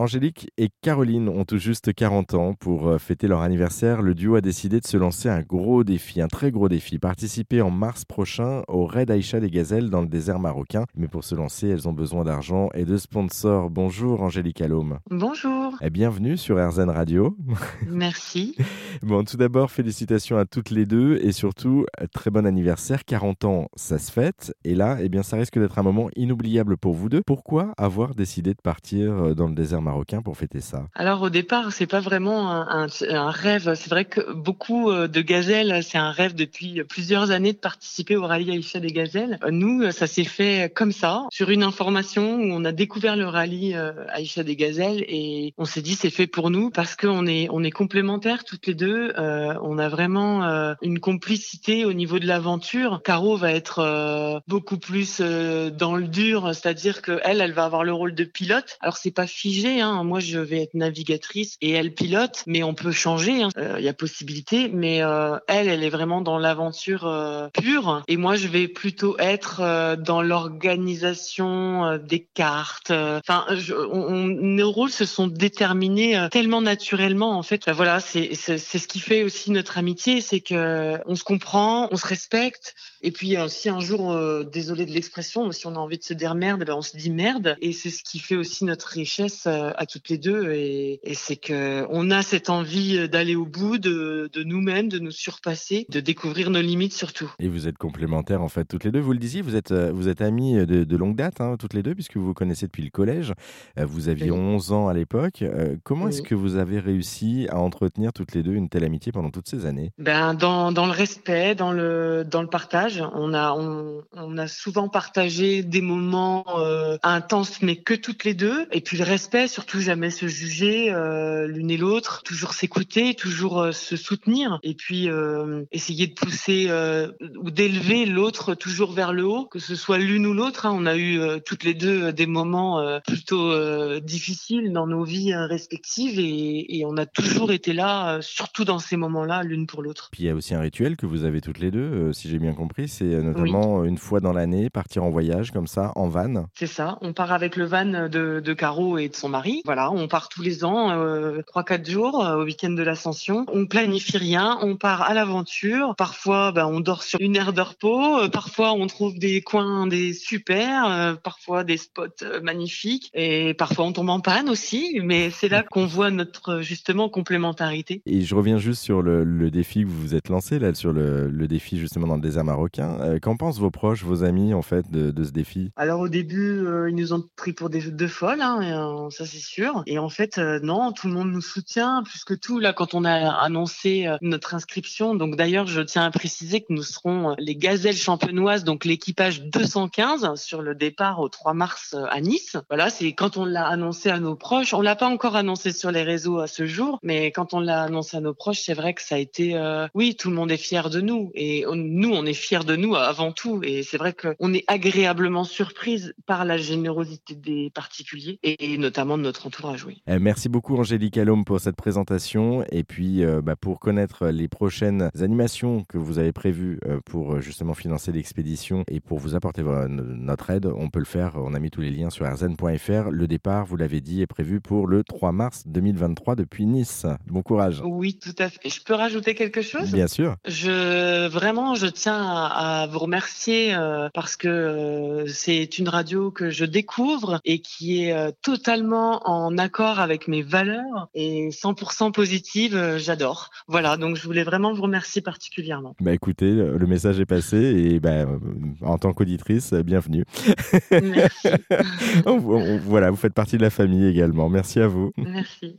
Angélique et Caroline ont tout juste 40 ans. Pour euh, fêter leur anniversaire, le duo a décidé de se lancer un gros défi, un très gros défi. Participer en mars prochain au Raid Aïcha des Gazelles dans le désert marocain. Mais pour se lancer, elles ont besoin d'argent et de sponsors. Bonjour Angélique Allôme. Bonjour. Et bienvenue sur RZN Radio. Merci. bon, tout d'abord, félicitations à toutes les deux et surtout, très bon anniversaire. 40 ans, ça se fête. Et là, eh bien, ça risque d'être un moment inoubliable pour vous deux. Pourquoi avoir décidé de partir euh, dans le désert marocain Alors au départ, c'est pas vraiment un, rêve. C'est vrai que beaucoup euh, de gazelles, c'est un rêve depuis plusieurs années de participer au rallye Aïcha des gazelles. Euh, nous, ça s'est fait comme ça, sur une information où on a découvert le rallye Aïcha des gazelles et on s'est dit c'est fait pour nous parce qu'on est on est complémentaires toutes les deux. on a vraiment une complicité au niveau de l'aventure. Caro va être beaucoup plus dans le dur, c'est-à-dire que elle, elle va avoir le rôle de pilote. Alors c'est pas figé, hein. moi je vais être navigatrice et elle pilote, mais on peut changer, il hein. euh, y a possibilité. Mais euh, elle, elle est vraiment dans l'aventure euh, pure et moi je vais plutôt être dans l'organisation des cartes. Enfin, nos rôles se sont déterminés tellement naturellement en fait. voilà, c'est c'est ce qui fait aussi notre amitié, c'est que on se comprend, on se respecte. Et puis si un jour, désolé de l'expression, si on a envie de se dire merde, ben on se dit merde. Et c'est ce qui fait aussi notre richesse euh, à toutes les deux. Et, et c'est que on a cette envie d'aller au bout de, de nous-mêmes, de nous surpasser, de découvrir nos limites surtout. Et vous êtes complémentaires en fait toutes les deux. Vous le disiez, vous êtes euh, vous êtes amies de, de longue date hein, toutes les deux puisque vous vous connaissez depuis le collège. Euh, vous aviez 11 ans à l'époque. Comment est-ce que vous avez réussi à entretenir toutes les deux une telle amitié pendant toutes ces années? Ben dans, dans le respect, dans le dans le partage. On a on, on a souvent partagé des moments intenses mais que toutes les deux. Et puis le respect, surtout jamais se juger euh, l'une et l'autre, toujours s'écouter, toujours euh, se soutenir. Et puis euh, essayer de pousser euh, ou d'élever l'autre toujours vers le haut, que ce soit l'une ou l'autre. Hein. On a eu euh, toutes les deux des moments plutôt difficiles dans nos vies respectives et, et, on a toujours été là, surtout dans ces moments-là, l'une pour l'autre. Puis il y a aussi un rituel que vous avez toutes les deux, si j'ai bien compris, c'est notamment une fois dans l'année partir en voyage comme ça, en van. C'est ça. On part avec le van de, de Caro et de son mari. Voilà, on part tous les ans, euh, trois quatre jours euh, au week-end de l'Ascension. On planifie rien, on part à l'aventure. Parfois, ben, on dort sur une aire de repos. Euh, parfois, on trouve des coins des super. parfois, des spots magnifiques. Et parfois, on tombe en panne aussi. Mais c'est là qu'on voit notre justement complémentarité. Et je reviens juste sur le, défi que vous vous êtes lancé là, sur le, défi justement dans le désert marocain. Qu'en pensent vos proches, vos amis en fait de, ce défi? Alors au début, ils nous ont pris pour des folles, hein, euh, ça c'est sûr. Et en fait, euh, non, tout le monde nous soutient plus que tout. Là, quand on a annoncé euh, notre inscription, donc d'ailleurs, je tiens à préciser que nous serons les Gazelles champenoises, donc l'équipage 215 sur le départ au 3 mars à Nice. Voilà, c'est quand on l'a annoncé à nos proches. On l'a pas encore annoncé sur les réseaux à ce jour, mais quand on l'a annoncé à nos proches, c'est vrai que ça a été, oui, tout le monde est fier de nous et nous, on est fiers de nous avant tout. Et c'est vrai qu'on est agréablement surprise par la générosité des particuliers et notamment de notre entourage. Oui. Eh, merci beaucoup Angélique Allôme pour cette présentation et puis euh, bah, pour connaître les prochaines animations que vous avez prévues euh, pour euh, justement financer l'expédition et pour vous apporter notre aide, on peut le faire. On a mis tous les liens sur rzn.fr. Le départ, vous l'avez dit, est prévu pour le 3 mars 2023 depuis Nice. Bon courage. Oui, tout à fait. Je peux rajouter quelque chose? Bien sûr. Je vraiment, je tiens à, vous remercier parce que c'est une radio que je découvre et qui est totalement en accord avec mes valeurs et 100% positive. Euh, j'adore. Voilà, donc je voulais vraiment vous remercier particulièrement. Bah écoutez, le message est passé et bah, en tant qu'auditrice, bienvenue. Merci. voilà, vous faites partie de la famille également. Merci à vous. Merci.